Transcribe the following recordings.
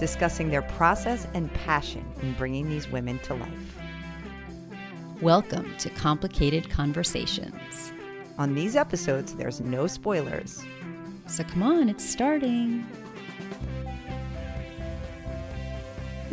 discussing their process and passion in bringing these women to life. Welcome to Complicated Conversations. On these episodes, there's no spoilers. So come on, it's starting.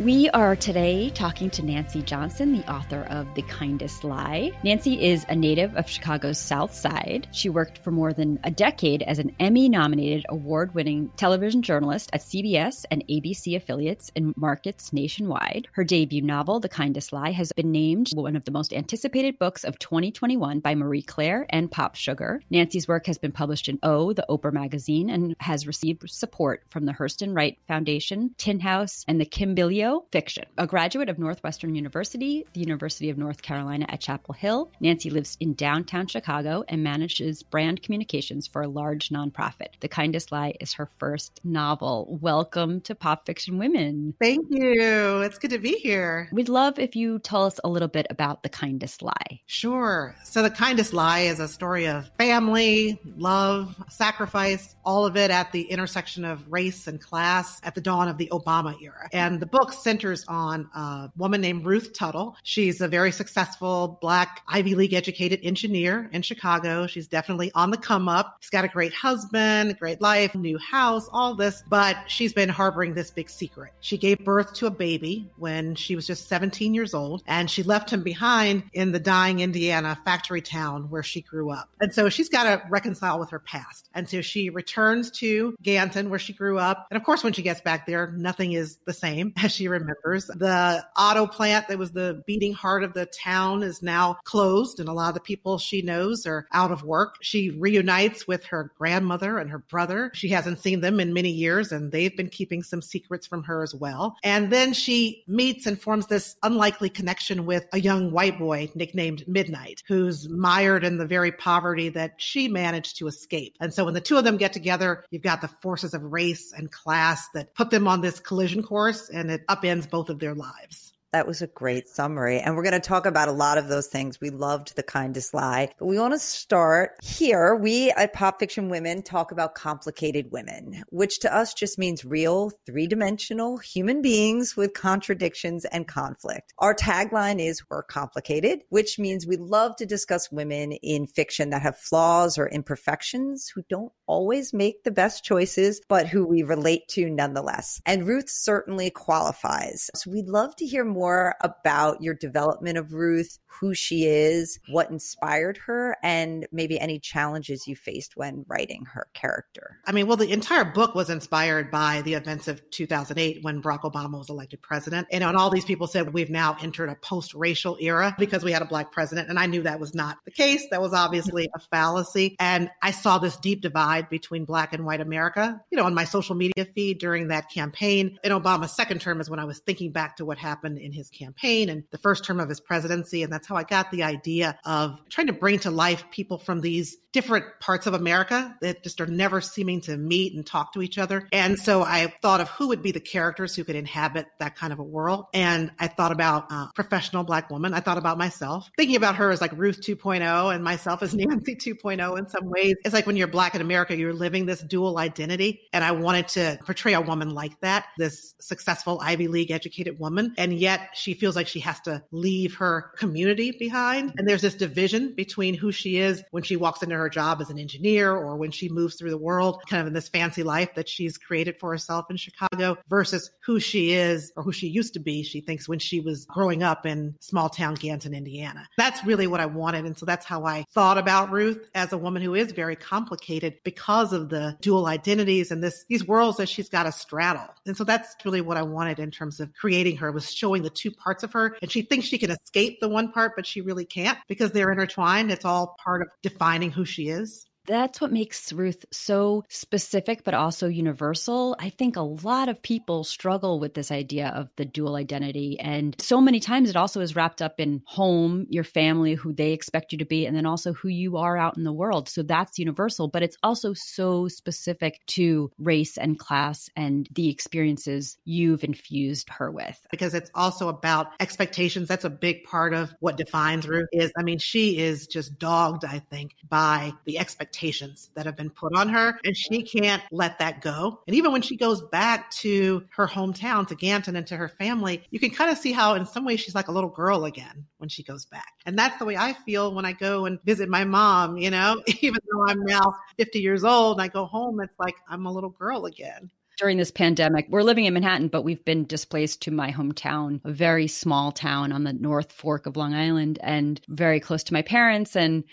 We are today talking to Nancy Johnson, the author of The Kindest Lie. Nancy is a native of Chicago's South Side. She worked for more than a decade as an Emmy nominated, award winning television journalist at CBS and ABC affiliates in markets nationwide. Her debut novel, The Kindest Lie, has been named one of the most anticipated books of 2021 by Marie Claire and Pop Sugar. Nancy's work has been published in O, the Oprah magazine, and has received support from the Hurston Wright Foundation, Tin House, and the Kimbilio Fiction. A graduate of Northwestern University, the University of North Carolina at Chapel Hill, Nancy lives in downtown Chicago and manages brand communications for a large nonprofit. The Kindest Lie is her first novel. Welcome to Pop Fiction Women. Thank you. It's good to be here. We'd love if you tell us a little bit about The Kindest Lie. Sure. So, The Kindest Lie is a story of family, love, sacrifice, all of it at the intersection of race and class at the dawn of the Obama era. And the book centers on a woman named Ruth Tuttle. She's a very successful Black Ivy League educated engineer in Chicago. She's definitely on the come up. She's got a great husband, great life, new house, all this, but she's been harboring this big secret. She gave birth to a baby when she was just 17 years old, and she left him behind in the dying Indiana factory town where she grew up. And so she's got to reconcile with her past. And so she returns to Ganton where she grew up. And of course, when she gets back there, nothing is the same as she remembers. The auto plant that was the beating heart of the town is now closed, and a lot of the people she knows are out of work. She reunites with her grandmother and her brother. She hasn't seen them in many years, and they've been keeping some secrets from her as well. And then she meets and forms this unlikely connection with a young white boy nicknamed Midnight, who's mired in the very poverty that she managed to escape. And so when the two of them get together, you've got the forces of race and class that put them on this collision course, and it upends both of their lives. That was a great summary. And we're going to talk about a lot of those things. We loved The Kindest Lie. But we want to start here. We at Pop Fiction Women talk about complicated women, which to us just means real, three dimensional human beings with contradictions and conflict. Our tagline is We're Complicated, which means we love to discuss women in fiction that have flaws or imperfections, who don't always make the best choices, but who we relate to nonetheless. And Ruth certainly qualifies. So we'd love to hear more more about your development of Ruth, who she is, what inspired her, and maybe any challenges you faced when writing her character? I mean, well, the entire book was inspired by the events of 2008 when Barack Obama was elected president. And, all these people said we've now entered a post racial era because we had a black president. And I knew that was not the case. That was obviously a fallacy. And I saw this deep divide between black and white America, you know, on my social media feed during that campaign. In Obama's second term is when I was thinking back to what happened his campaign and the first term of his presidency. And that's how I got the idea of trying to bring to life people from these different parts of America that just are never seeming to meet and talk to each other. And so I thought of who would be the characters who could inhabit that kind of a world. And I thought about a professional black woman. I thought about myself, thinking about her as like Ruth 2.0 and myself as Nancy 2.0 in some ways. It's like when you're black in America, you're living this dual identity. And I wanted to portray a woman like that, this successful Ivy League educated woman. And yet she feels like she has to leave her community behind. And there's this division between who she is when she walks into her job as an engineer or when she moves through the world, kind of in this fancy life that she's created for herself in Chicago versus who she is or who she used to be, she thinks when she was growing up in small town Ganton, Indiana. That's really what I wanted. And so that's how I thought about Ruth as a woman who is very complicated because of the dual identities and this these worlds that she's got to straddle. And so that's really what I wanted in terms of creating her was showing the two parts of her. And she thinks she can escape the one part, but she really can't because they're intertwined. It's all part of defining who she is. That's what makes Ruth so specific, but also universal. I think a lot of people struggle with this idea of the dual identity. And so many times it also is wrapped up in home, your family, who they expect you to be, and then also who you are out in the world. So that's universal, but it's also so specific to race and class and the experiences you've infused her with. Because it's also about expectations. That's a big part of what defines Ruth is. I mean, she is just dogged, I think, by the expectations that have been put on her and she can't let that go. And even when she goes back to her hometown, to Ganton and to her family, you can kind of see how in some ways she's like a little girl again when she goes back. And that's the way I feel when I go and visit my mom, you know, even though I'm now 50 years old and I go home, it's like I'm a little girl again during this pandemic. We're living in Manhattan, but we've been displaced to my hometown, a very small town on the North Fork of Long Island and very close to my parents. And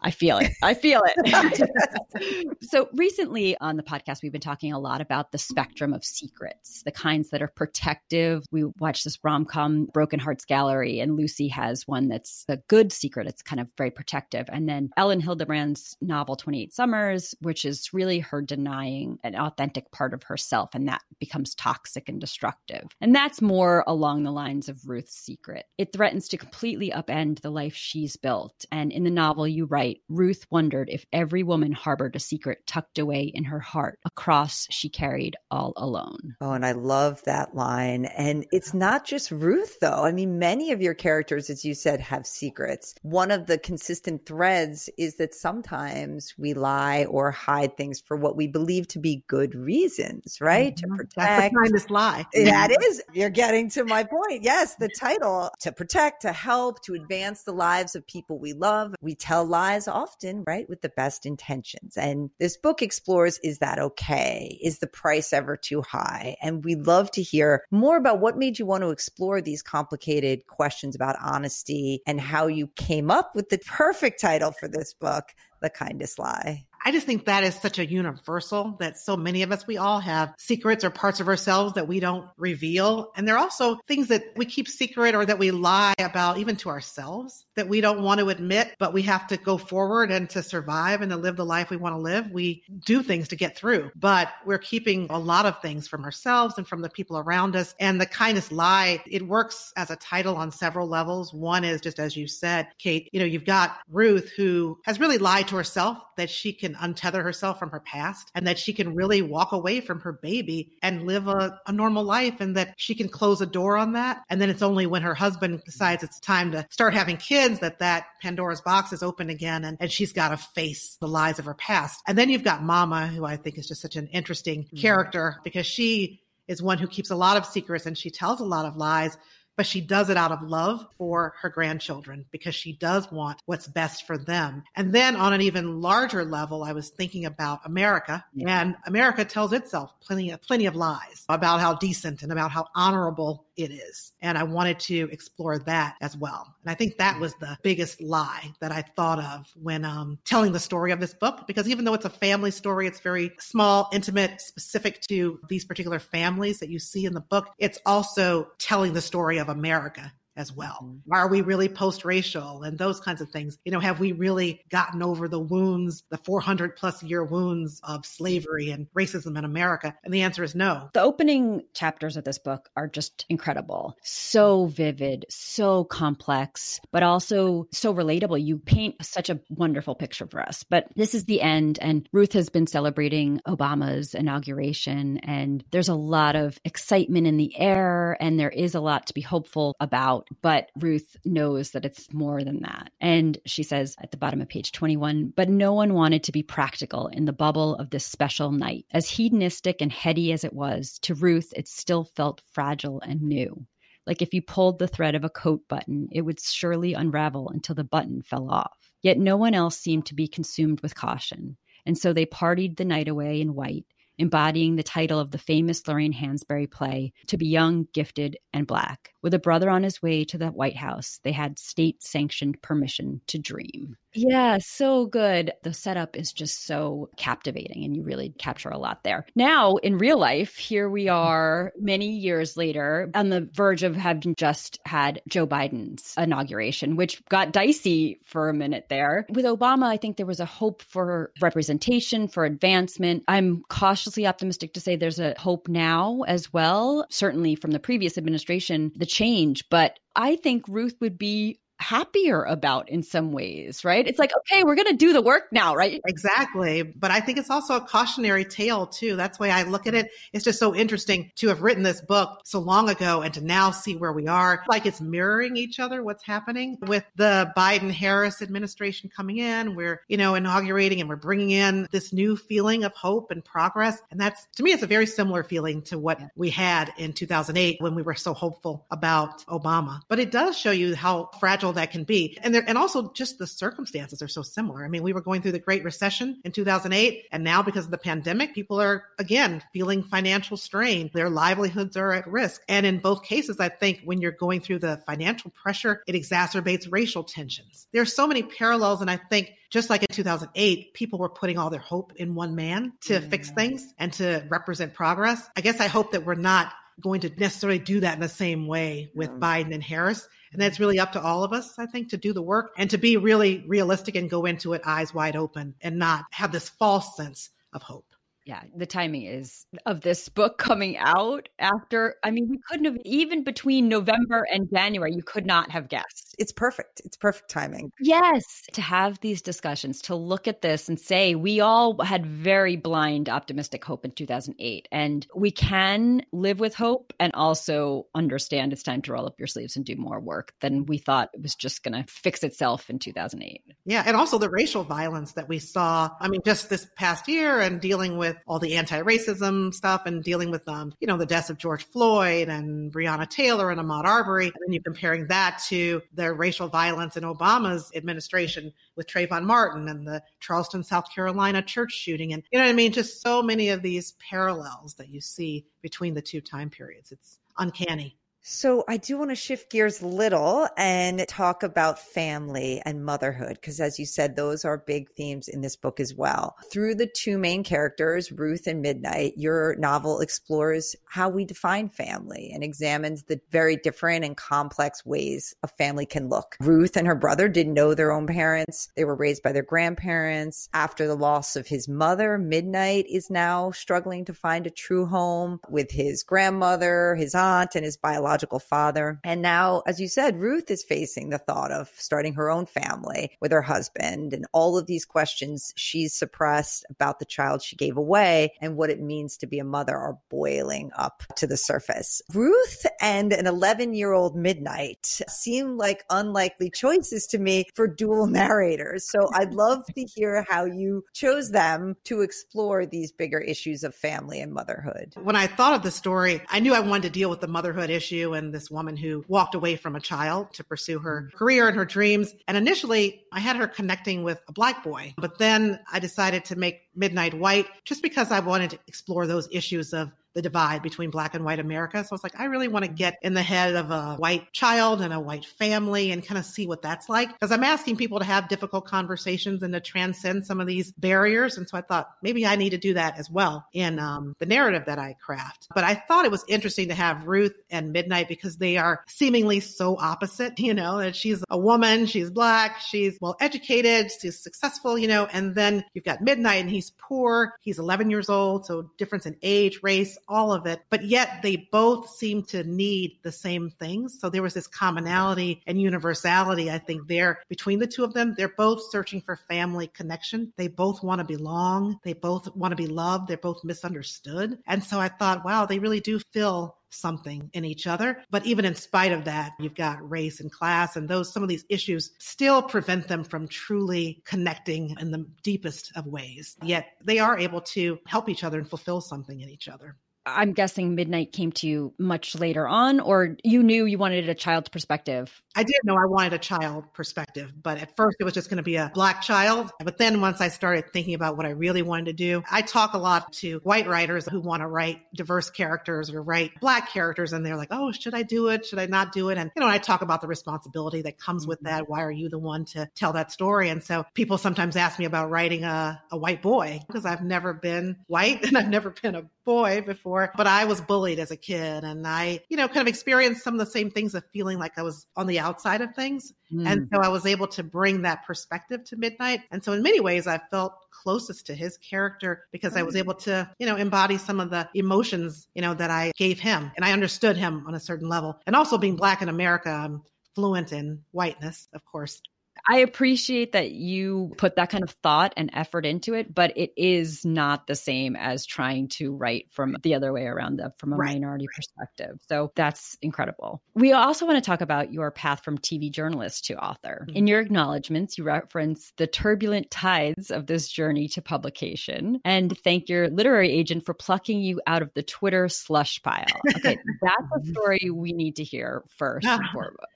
I feel it. I feel it. so recently on the podcast, we've been talking a lot about the spectrum of secrets, the kinds that are protective. We watched this rom com, Broken Hearts Gallery, and Lucy has one that's a good secret. It's kind of very protective. And then Elin Hilderbrand's novel, 28 Summers, which is really her denying an authentic part of herself, and that becomes toxic and destructive. And that's more along the lines of Ruth's secret. It threatens to completely upend the life she's built. And in the novel, you write, Ruth wondered if every woman harbored a secret tucked away in her heart, a cross she carried all alone. Oh, and I love that line. And it's not just Ruth, though. I mean, many of your characters, as you said, have secrets. One of the consistent threads is that sometimes we lie or hide things for what we believe to be good reasons, right? Mm-hmm. To protect. That's the lie. That is. You're getting to my point. Yes, the title to protect, to help, to advance the lives of people we love. We tell lies as often, right, with the best intentions. And this book explores is that okay? Is the price ever too high? And we'd love to hear more about what made you want to explore these complicated questions about honesty and how you came up with the perfect title for this book, The Kindest Lie. I just think that is such a universal that so many of us, we all have secrets or parts of ourselves that we don't reveal. And there are also things that we keep secret or that we lie about, even to ourselves, that we don't want to admit, but we have to go forward and to survive and to live the life we want to live. We do things to get through, but we're keeping a lot of things from ourselves and from the people around us. And the kindest lie, it works as a title on several levels. One is just as you said, Kate, you know, you've got Ruth who has really lied to herself that she can untether herself from her past and that she can really walk away from her baby and live a, a normal life and that she can close a door on that. And then it's only when her husband decides it's time to start having kids that that Pandora's box is open again and, and she's got to face the lies of her past. And then you've got Mama, who I think is just such an interesting mm-hmm. character because she is one who keeps a lot of secrets and she tells a lot of lies, but she does it out of love for her grandchildren because she does want what's best for them. And then on an even larger level, I was thinking about America and America tells itself plenty of, plenty of lies about how decent and about how honorable it is. And I wanted to explore that as well. And I think that was the biggest lie that I thought of when um, telling the story of this book, because even though it's a family story, it's very small, intimate, specific to these particular families that you see in the book. It's also telling the story of America as well. Mm-hmm. Are we really post racial and those kinds of things? You know, have we really gotten over the wounds, the 400 plus year wounds of slavery and racism in America? And the answer is no. The opening chapters of this book are just incredible. So vivid, so complex, but also so relatable. You paint such a wonderful picture for us. But this is the end, and Ruth has been celebrating Obama's inauguration, and there's a lot of excitement in the air, and there is a lot to be hopeful about but Ruth knows that it's more than that. And she says at the bottom of page 21 But no one wanted to be practical in the bubble of this special night. As hedonistic and heady as it was, to Ruth, it still felt fragile and new. Like if you pulled the thread of a coat button, it would surely unravel until the button fell off. Yet no one else seemed to be consumed with caution. And so they partied the night away in white, embodying the title of the famous Lorraine Hansberry play, To Be Young, Gifted, and Black. With a brother on his way to the White House, they had state sanctioned permission to dream. Yeah, so good. The setup is just so captivating and you really capture a lot there. Now, in real life, here we are many years later on the verge of having just had Joe Biden's inauguration, which got dicey for a minute there. With Obama, I think there was a hope for representation, for advancement. I'm cautiously optimistic to say there's a hope now as well, certainly from the previous administration, the change. But I think Ruth would be happier about in some ways, right? It's like, okay, we're going to do the work now, right? Exactly. But I think it's also a cautionary tale too. That's why I look at it. It's just so interesting to have written this book so long ago and to now see where we are. Like it's mirroring each other, what's happening with the Biden Harris administration coming in. We're, you know, inaugurating and we're bringing in this new feeling of hope and progress. And that's, to me, it's a very similar feeling to what we had in 2008 when we were so hopeful about Obama. But it does show you how fragile that can be. And there, and also just the circumstances are so similar. I mean, we were going through the Great Recession in 2008, and now because of the pandemic, people are again feeling financial strain. Their livelihoods are at risk. And in both cases, I think when you're going through the financial pressure, it exacerbates racial tensions. There are so many parallels, and I think just like in 2008, people were putting all their hope in one man to yeah. fix things and to represent progress. I guess I hope that we're not going to necessarily do that in the same way with yeah. Biden and Harris. And that's mm-hmm. really up to all of us, I think, to do the work and to be really realistic and go into it eyes wide open and not have this false sense of hope yeah, the timing is of this book coming out after. I mean, we couldn't have even between November and January, you could not have guessed. It's perfect. It's perfect timing. Yes. To have these discussions, to look at this and say, we all had very blind, optimistic hope in 2008. And we can live with hope and also understand it's time to roll up your sleeves and do more work than we thought it was just going to fix itself in 2008. Yeah. And also the racial violence that we saw. I mean, just this past year and dealing with with all the anti-racism stuff and dealing with, um, you know, the deaths of George Floyd and Breonna Taylor and Ahmaud Arbery. And then you're comparing that to the racial violence in Obama's administration with Trayvon Martin and the Charleston, South Carolina church shooting. And, you know what I mean? Just so many of these parallels that you see between the two time periods. It's uncanny. So I do want to shift gears a little and talk about family and motherhood because as you said those are big themes in this book as well. Through the two main characters, Ruth and Midnight, your novel explores how we define family and examines the very different and complex ways a family can look. Ruth and her brother didn't know their own parents. They were raised by their grandparents. After the loss of his mother, Midnight is now struggling to find a true home with his grandmother, his aunt, and his biological biological father. And now, as you said, Ruth is facing the thought of starting her own family with her husband and all of these questions she's suppressed about the child she gave away and what it means to be a mother are boiling up to the surface. Ruth and an 11 year old Midnight seem like unlikely choices to me for dual narrators. So I'd love to hear how you chose them to explore these bigger issues of family and motherhood. When I thought of the story, I knew I wanted to deal with the motherhood issue and this woman who walked away from a child to pursue her mm-hmm. career and her dreams. And initially, I had her connecting with a black boy, but then I decided to make Midnight White just because I wanted to explore those issues of the divide between black and white America. So I was like, I really want to get in the head of a white child and a white family and kind of see what that's like. Because I'm asking people to have difficult conversations and to transcend some of these barriers. And so I thought maybe I need to do that as well in um, the narrative that I craft. But I thought it was interesting to have Ruth and Midnight because they are seemingly so opposite, you know, that she's a woman, she's black, she's well educated, she's successful, you know, and then you've got Midnight and he's poor, he's 11 years old. So difference in age, race, all of it, but yet they both seem to need the same things. So there was this commonality and universality, I think, there between the two of them. They're both searching for family connection. They both want to belong. They both want to be loved. They're both misunderstood. And so I thought, wow, they really do fill something in each other. But even in spite of that, you've got race and class and those, some of these issues still prevent them from truly connecting in the deepest of ways. Yet they are able to help each other and fulfill something in each other. I'm guessing Midnight came to you much later on, or you knew you wanted a child's perspective? I did know I wanted a child perspective, but at first it was just going to be a black child. But then once I started thinking about what I really wanted to do, I talk a lot to white writers who want to write diverse characters or write black characters. And they're like, oh, should I do it? Should I not do it? And, you know, I talk about the responsibility that comes with mm-hmm. that. Why are you the one to tell that story? And so people sometimes ask me about writing a, a white boy because I've never been white and I've never been a boy before, but I was bullied as a kid and I, you know, kind of experienced some of the same things of feeling like I was on the outside of things. Mm. And so I was able to bring that perspective to Midnight. And so in many ways, I felt closest to his character because I was mm. able to, you know, embody some of the emotions, you know, that I gave him and I understood him on a certain level. And also being black in America, I'm fluent in whiteness, of course. I appreciate that you put that kind of thought and effort into it, but it is not the same as trying to write from the other way around, the, from a right. minority perspective. So that's incredible. We also want to talk about your path from TV journalist to author. Mm-hmm. In your acknowledgments, you reference the turbulent tides of this journey to publication and thank your literary agent for plucking you out of the Twitter slush pile. Okay, that's a story we need to hear first.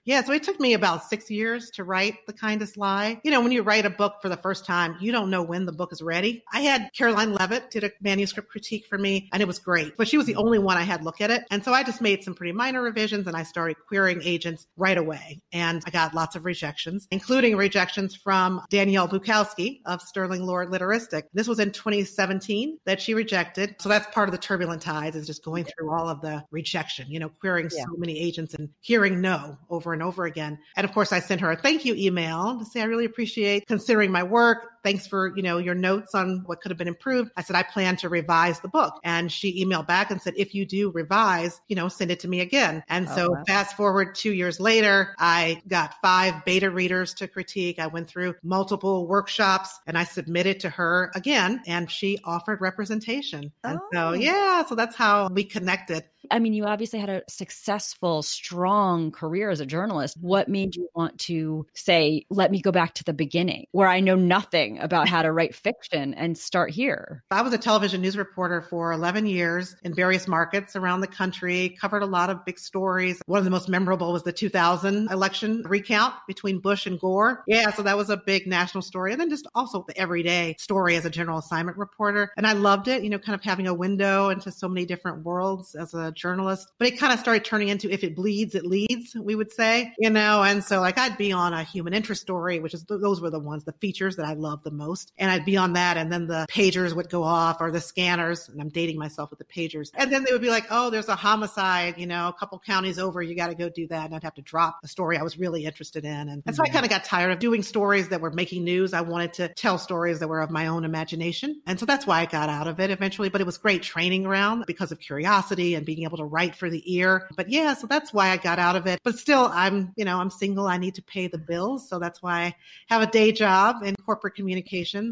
Yeah, so it took me about six years to write the kind kindest lie. You know, when you write a book for the first time, you don't know when the book is ready. I had Caroline Leavitt did a manuscript critique for me and it was great, but she was the only one I had look at it. And so I just made some pretty minor revisions and I started querying agents right away. And I got lots of rejections, including rejections from Danielle Bukowski of Sterling Lord Literistic. This was in 2017 that she rejected. So that's part of the turbulent tides is just going through all of the rejection, you know, querying yeah. so many agents and hearing no over and over again. And of course, I sent her a thank you email to say, I really appreciate considering my work. Thanks for, you know, your notes on what could have been improved. I said, I plan to revise the book. And she emailed back and said, if you do revise, you know, send it to me again. And oh, so wow. fast forward two years later, I got five beta readers to critique. I went through multiple workshops and I submitted to her again and she offered representation. Oh. And so, oh. yeah, so that's how we connected. I mean, you obviously had a successful, strong career as a journalist. What made you want to say, let me go back to the beginning where I know nothing about how to write fiction and start here? I was a television news reporter for 11 years in various markets around the country, covered a lot of big stories. One of the most memorable was the 2000 election recount between Bush and Gore. Yeah, so that was a big national story. And then just also the everyday story as a general assignment reporter. And I loved it, you know, kind of having a window into so many different worlds as a journalist. But it kind of started turning into if it bleeds, it leads, we would say, you know. And so, like, I'd be on a human interest story, which is those were the ones, the features that I loved the most. And I'd be on that. And then the pagers would go off or the scanners. And I'm dating myself with the pagers. And then they would be like, oh, there's a homicide, you know, a couple counties over. You got to go do that. And I'd have to drop a story I was really interested in. And, and so I mm-hmm. kind of got tired of doing stories that were making news. I wanted to tell stories that were of my own imagination. And so that's why I got out of it eventually. But it was great training around because of curiosity and being able to write for the ear. But yeah, so that's why I got out of it. But still, I'm, you know, I'm single. I need to pay the bills. So that's why I have a day job in corporate communications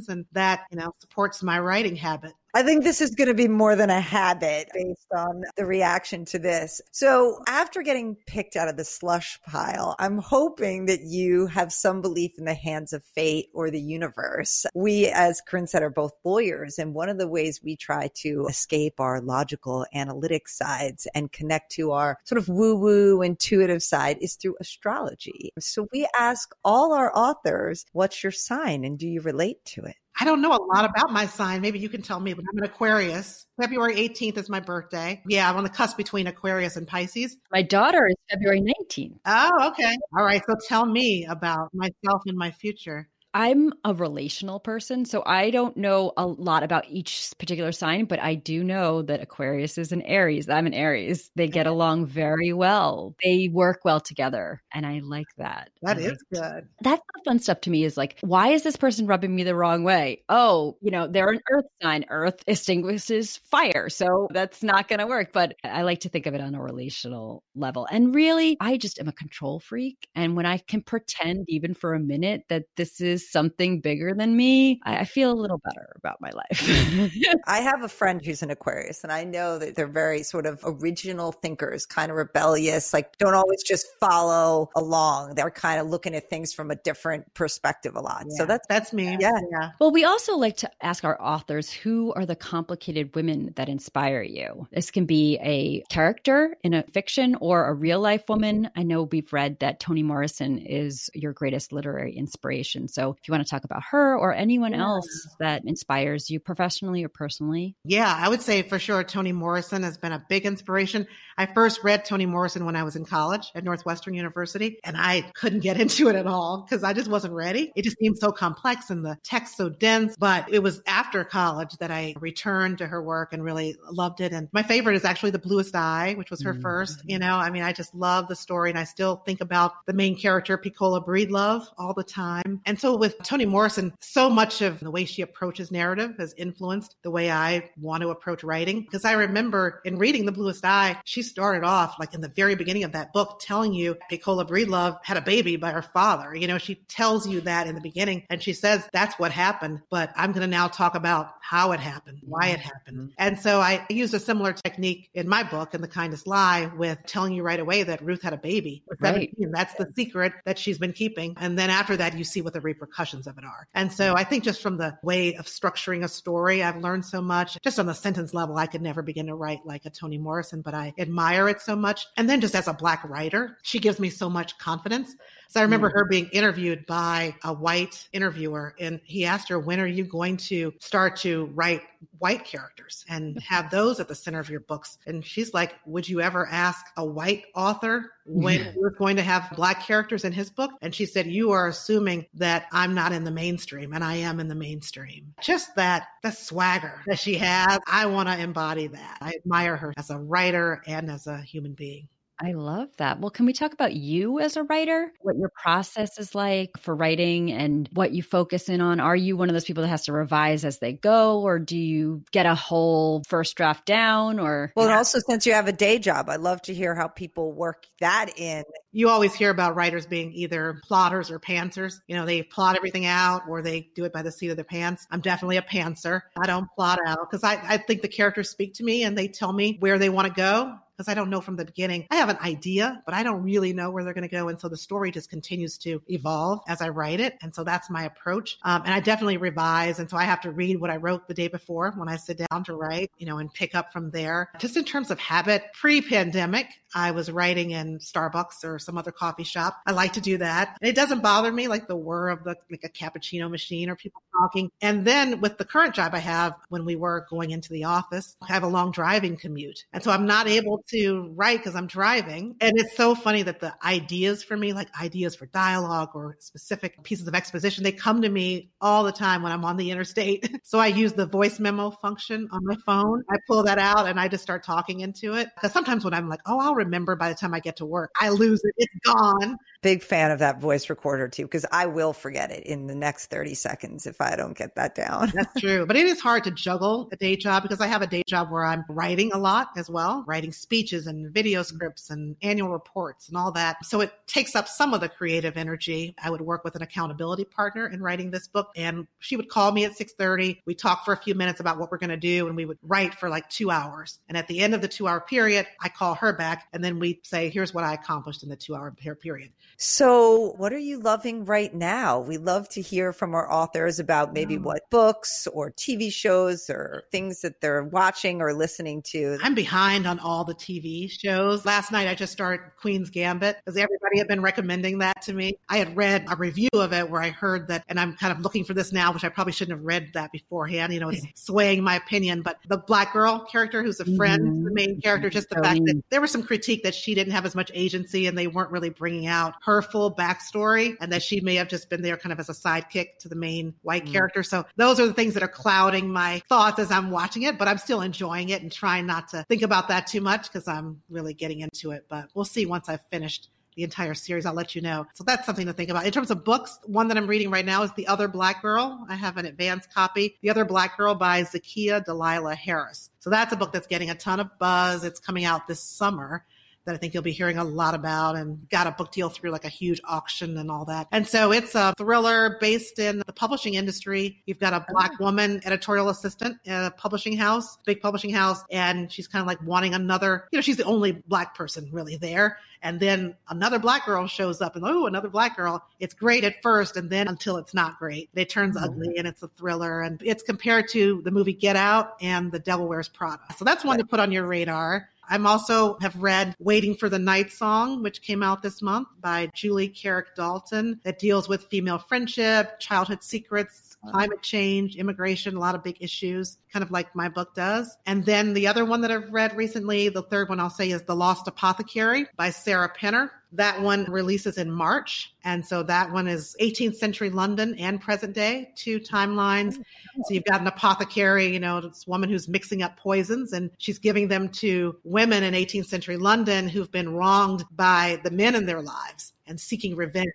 and that, you know, supports my writing habit. I think this is going to be more than a habit based on the reaction to this. So, after getting picked out of the slush pile, I'm hoping that you have some belief in the hands of fate or the universe. We, as Carinn said, are both lawyers. And one of the ways we try to escape our logical analytic sides and connect to our sort of woo woo intuitive side is through astrology. So, we ask all our authors, what's your sign and do you relate to it? I don't know a lot about my sign. Maybe you can tell me, but I'm an Aquarius. February 18th is my birthday. Yeah, I'm on the cusp between Aquarius and Pisces. My daughter is February 19th. Oh, okay. All right. So tell me about myself and my future. I'm a relational person, so I don't know a lot about each particular sign, but I do know that Aquarius is an Aries. I'm an Aries. They get along very well. They work well together, and I like that. That is good. That's the fun stuff to me is like, why is this person rubbing me the wrong way? Oh, you know, they're an earth sign. Earth extinguishes fire, so that's not going to work. But I like to think of it on a relational level. And really, I just am a control freak, and when I can pretend even for a minute that this is something bigger than me, I, I feel a little better about my life. I have a friend who's an Aquarius, and I know that they're very sort of original thinkers, kind of rebellious, like don't always just follow along. They're kind of looking at things from a different perspective a lot. Yeah. So that's that's me. Yeah. yeah. Well, we also like to ask our authors who are the complicated women that inspire you. This can be a character in a fiction or a real life woman. I know we've read that Toni Morrison is your greatest literary inspiration. So if you want to talk about her or anyone yeah. else that inspires you professionally or personally. Yeah, I would say for sure Toni Morrison has been a big inspiration. I first read Toni Morrison when I was in college at Northwestern University, and I couldn't get into it at all because I just wasn't ready. It just seemed so complex and the text so dense. But it was after college that I returned to her work and really loved it. And my favorite is actually The Bluest Eye, which was her mm-hmm. first. You know, I mean, I just love the story and I still think about the main character, Pecola Breedlove, all the time. And so with Toni Morrison, so much of the way she approaches narrative has influenced the way I want to approach writing. Because I remember in reading The Bluest Eye, she started off like in the very beginning of that book telling you Pecola Breedlove had a baby by her father. You know, she tells you that in the beginning and she says that's what happened, but I'm going to now talk about how it happened, why it happened. Mm-hmm. And so I used a similar technique in my book, In the Kindest Lie, with telling you right away that Ruth had a baby. Right. That's the secret that she's been keeping. And then after that, you see what the repercussions of it are. And so I think just from the way of structuring a story, I've learned so much. Just on the sentence level, I could never begin to write like a Toni Morrison, but I admire it so much. And then just as a Black writer, she gives me so much confidence. So I remember hmm. her being interviewed by a white interviewer, and he asked her, When are you going to start to write white characters and have those at the center of your books? And she's like, Would you ever ask a white author when yeah. you're going to have black characters in his book? And she said, You are assuming that I'm not in the mainstream, and I am in the mainstream. Just that, the swagger that she has, I want to embody that. I admire her as a writer and as a human being. I love that. Well, can we talk about you as a writer? What your process is like for writing and what you focus in on? Are you one of those people that has to revise as they go, or do you get a whole first draft down? Or well, and also since you have a day job, I'd love to hear how people work that in. You always hear about writers being either plotters or pantsers. You know, they plot everything out or they do it by the seat of their pants. I'm definitely a pantser. I don't plot out because I, I think the characters speak to me and they tell me where they want to go because I don't know from the beginning. I have an idea, but I don't really know where they're going to go. And so the story just continues to evolve as I write it. And so that's my approach. Um, and I definitely revise. And so I have to read what I wrote the day before when I sit down to write, you know, and pick up from there. Just in terms of habit, pre pandemic, I was writing in Starbucks or some other coffee shop. I like to do that. And it doesn't bother me like the whir of the like a cappuccino machine or people talking. And then with the current job I have, when we were going into the office, I have a long driving commute. And so I'm not able to write because I'm driving. And it's so funny that the ideas for me, like ideas for dialogue or specific pieces of exposition, they come to me all the time when I'm on the interstate. so I use the voice memo function on my phone. I pull that out and I just start talking into it. Because sometimes when I'm like, oh, I'll remember by the time I get to work, I lose it. It's gone. Big fan of that voice recorder too, because I will forget it in the next 30 seconds if I don't get that down. That's true. But it is hard to juggle a day job because I have a day job where I'm writing a lot as well, writing speeches and video scripts and annual reports and all that. So it takes up some of the creative energy. I would work with an accountability partner in writing this book and she would call me at 6:30. We talk for a few minutes about what we're going to do and we would write for like 2 hours. And at the end of the 2-hour period, I call her back and then we say here's what I accomplished in the 2-hour period. So, what are you loving right now? We love to hear from our authors about maybe mm. what books or TV shows or things that they're watching or listening to. I'm behind on all the TV shows. Last night I just started Queen's Gambit because everybody had been recommending that to me. I had read a review of it where I heard that, and I'm kind of looking for this now, which I probably shouldn't have read that beforehand. You know, it's swaying my opinion. But the black girl character who's a friend mm-hmm. the main character, just the fact that there was some critique that she didn't have as much agency and they weren't really bringing out her full backstory and that she may have just been there kind of as a sidekick to the main white mm. character. So those are the things that are clouding my thoughts as I'm watching it, but I'm still enjoying it and trying not to think about that too much because I'm really getting into it. But we'll see once I've finished the entire series. I'll let you know. So that's something to think about. In terms of books, one that I'm reading right now is The Other Black Girl. I have an advanced copy. The Other Black Girl by Zakiya Dalila Harris. So that's a book that's getting a ton of buzz. It's coming out this summer that I think you'll be hearing a lot about and got a book deal through like a huge auction and all that. And so it's a thriller based in the publishing industry. You've got a black oh. woman editorial assistant in a publishing house, big publishing house, and she's kind of like wanting another, you know, she's the only black person really there. And then another black girl shows up and oh, another black girl. It's great at first and then until it's not great. It turns mm-hmm. ugly and it's a thriller and it's compared to the movie Get Out and The Devil Wears Prada. So that's one to put on your radar. I'm also have read Waiting for the Night Song, which came out this month by Julie Carrick Dalton that deals with female friendship, childhood secrets, climate change, immigration, a lot of big issues, kind of like my book does. And then the other one that I've read recently, the third one I'll say is The Lost Apothecary by Sarah Penner. That one releases in March. And so that one is 18th century London and present day, two timelines. Oh, so you've got an apothecary, you know, this woman who's mixing up poisons and she's giving them to women in 18th century London who've been wronged by the men in their lives and seeking revenge.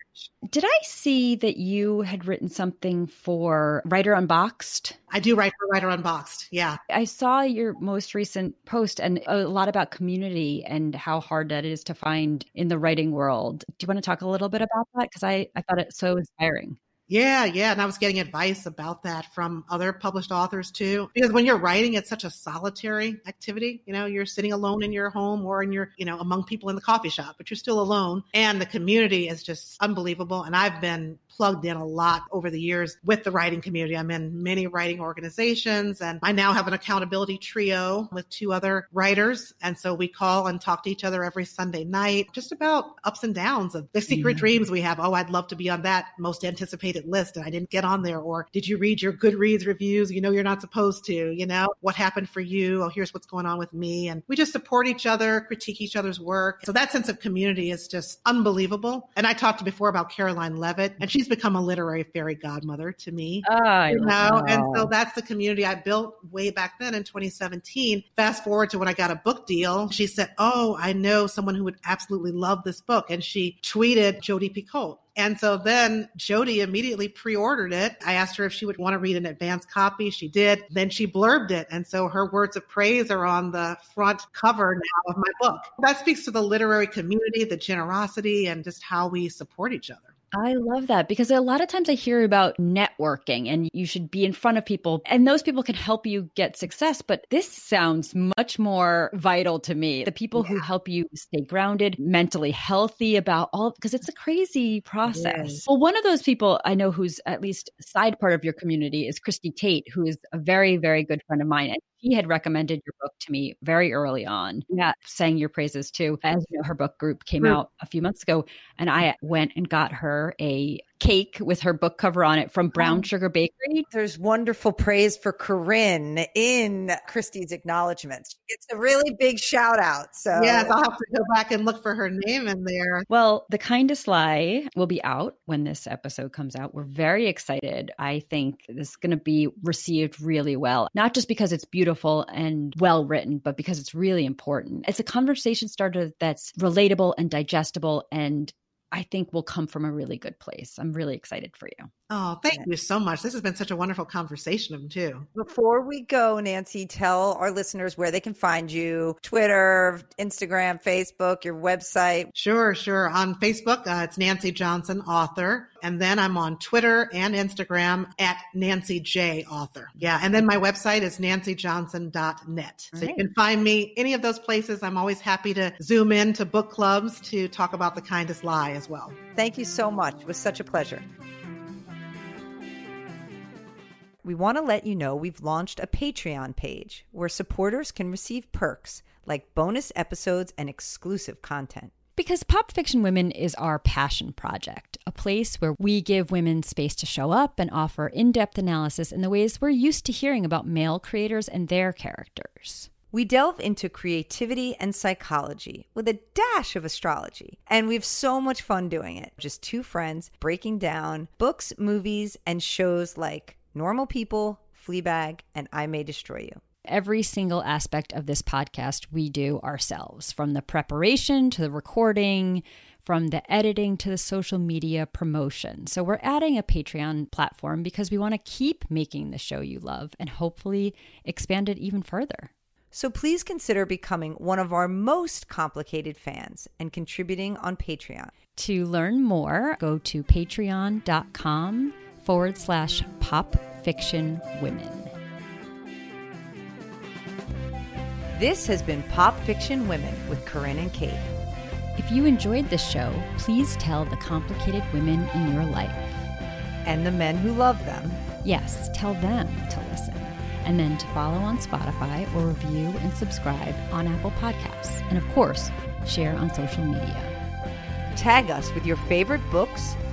Did I see that you had written something for Writer Unboxed? I do write for Writer Unboxed. Yeah. I saw your most recent post and a lot about community and how hard that is to find in the writing world. Do you want to talk a little bit about that? Because I, I thought it so inspiring. Yeah, yeah. And I was getting advice about that from other published authors too. Because when you're writing, it's such a solitary activity. You know, you're sitting alone in your home or in your, you know, among people in the coffee shop, but you're still alone. And the community is just unbelievable. And I've been plugged in a lot over the years with the writing community. I'm in many writing organizations and I now have an accountability trio with two other writers. And so we call and talk to each other every Sunday night just about ups and downs of the secret yeah. dreams we have. Oh, I'd love to be on that most anticipated list and I didn't get on there. Or did you read your Goodreads reviews? You know, you're not supposed to, you know, what happened for you? Oh, here's what's going on with me. And we just support each other, critique each other's work. So that sense of community is just unbelievable. And I talked before about Caroline Leavitt and she's she's become a literary fairy godmother to me. Oh, you know, and so that's the community I built way back then in 2017. Fast forward to when I got a book deal, she said, "Oh, I know someone who would absolutely love this book," and she tweeted Jodi Picoult. And so then Jodi immediately pre-ordered it. I asked her if she would want to read an advance copy. She did. Then she blurbed it. And so her words of praise are on the front cover now of my book. That speaks to the literary community, the generosity, and just how we support each other. I love that because a lot of times I hear about networking and you should be in front of people and those people can help you get success. But this sounds much more vital to me. The people yeah. who help you stay grounded, mentally healthy about all, because it's a crazy process. Well, one of those people I know who's at least side part of your community is Christy Tate, who is a very, very good friend of mine. And she had recommended your book to me very early on. Yeah, sang your praises too. As you know, her book group came out a few months ago, and I went and got her a cake with her book cover on it from Brown oh. Sugar Bakery. There's wonderful praise for Carinn in Christy's acknowledgments. It's a really big shout out. So yes, I'll have to go back and look for her name in there. Well, The Kindest Lie will be out when this episode comes out. We're very excited. I think this is going to be received really well, not just because it's beautiful and well written, but because it's really important. It's a conversation starter that's relatable and digestible and I think will come from a really good place. I'm really excited for you. Oh, thank you so much. This has been such a wonderful conversation, too. Before we go, Nancy, tell our listeners where they can find you Twitter, Instagram, Facebook, your website. Sure, sure. On Facebook, uh, it's Nancy Johnson, author. And then I'm on Twitter and Instagram at Nancy J. Author. Yeah. And then my website is nancyjohnson.net. So right. you can find me any of those places. I'm always happy to zoom in to book clubs to talk about the kindest lie as well. Thank you so much. It was such a pleasure. We want to let you know we've launched a Patreon page where supporters can receive perks like bonus episodes and exclusive content. Because Pop Fiction Women is our passion project, a place where we give women space to show up and offer in depth analysis in the ways we're used to hearing about male creators and their characters. We delve into creativity and psychology with a dash of astrology, and we have so much fun doing it. Just two friends breaking down books, movies, and shows like Normal People, Fleabag, and I May Destroy You. Every single aspect of this podcast we do ourselves, from the preparation to the recording, from the editing to the social media promotion. So, we're adding a Patreon platform because we want to keep making the show you love and hopefully expand it even further. So please consider becoming one of our most complicated fans and contributing on Patreon. To learn more, go to patreon.com forward slash pop fiction women. This has been Pop Fiction Women with Carinn and Kate. If you enjoyed this show, please tell the complicated women in your life. And the men who love them. Yes, tell them to listen and then to follow on Spotify or review and subscribe on Apple Podcasts. And of course, share on social media. Tag us with your favorite books,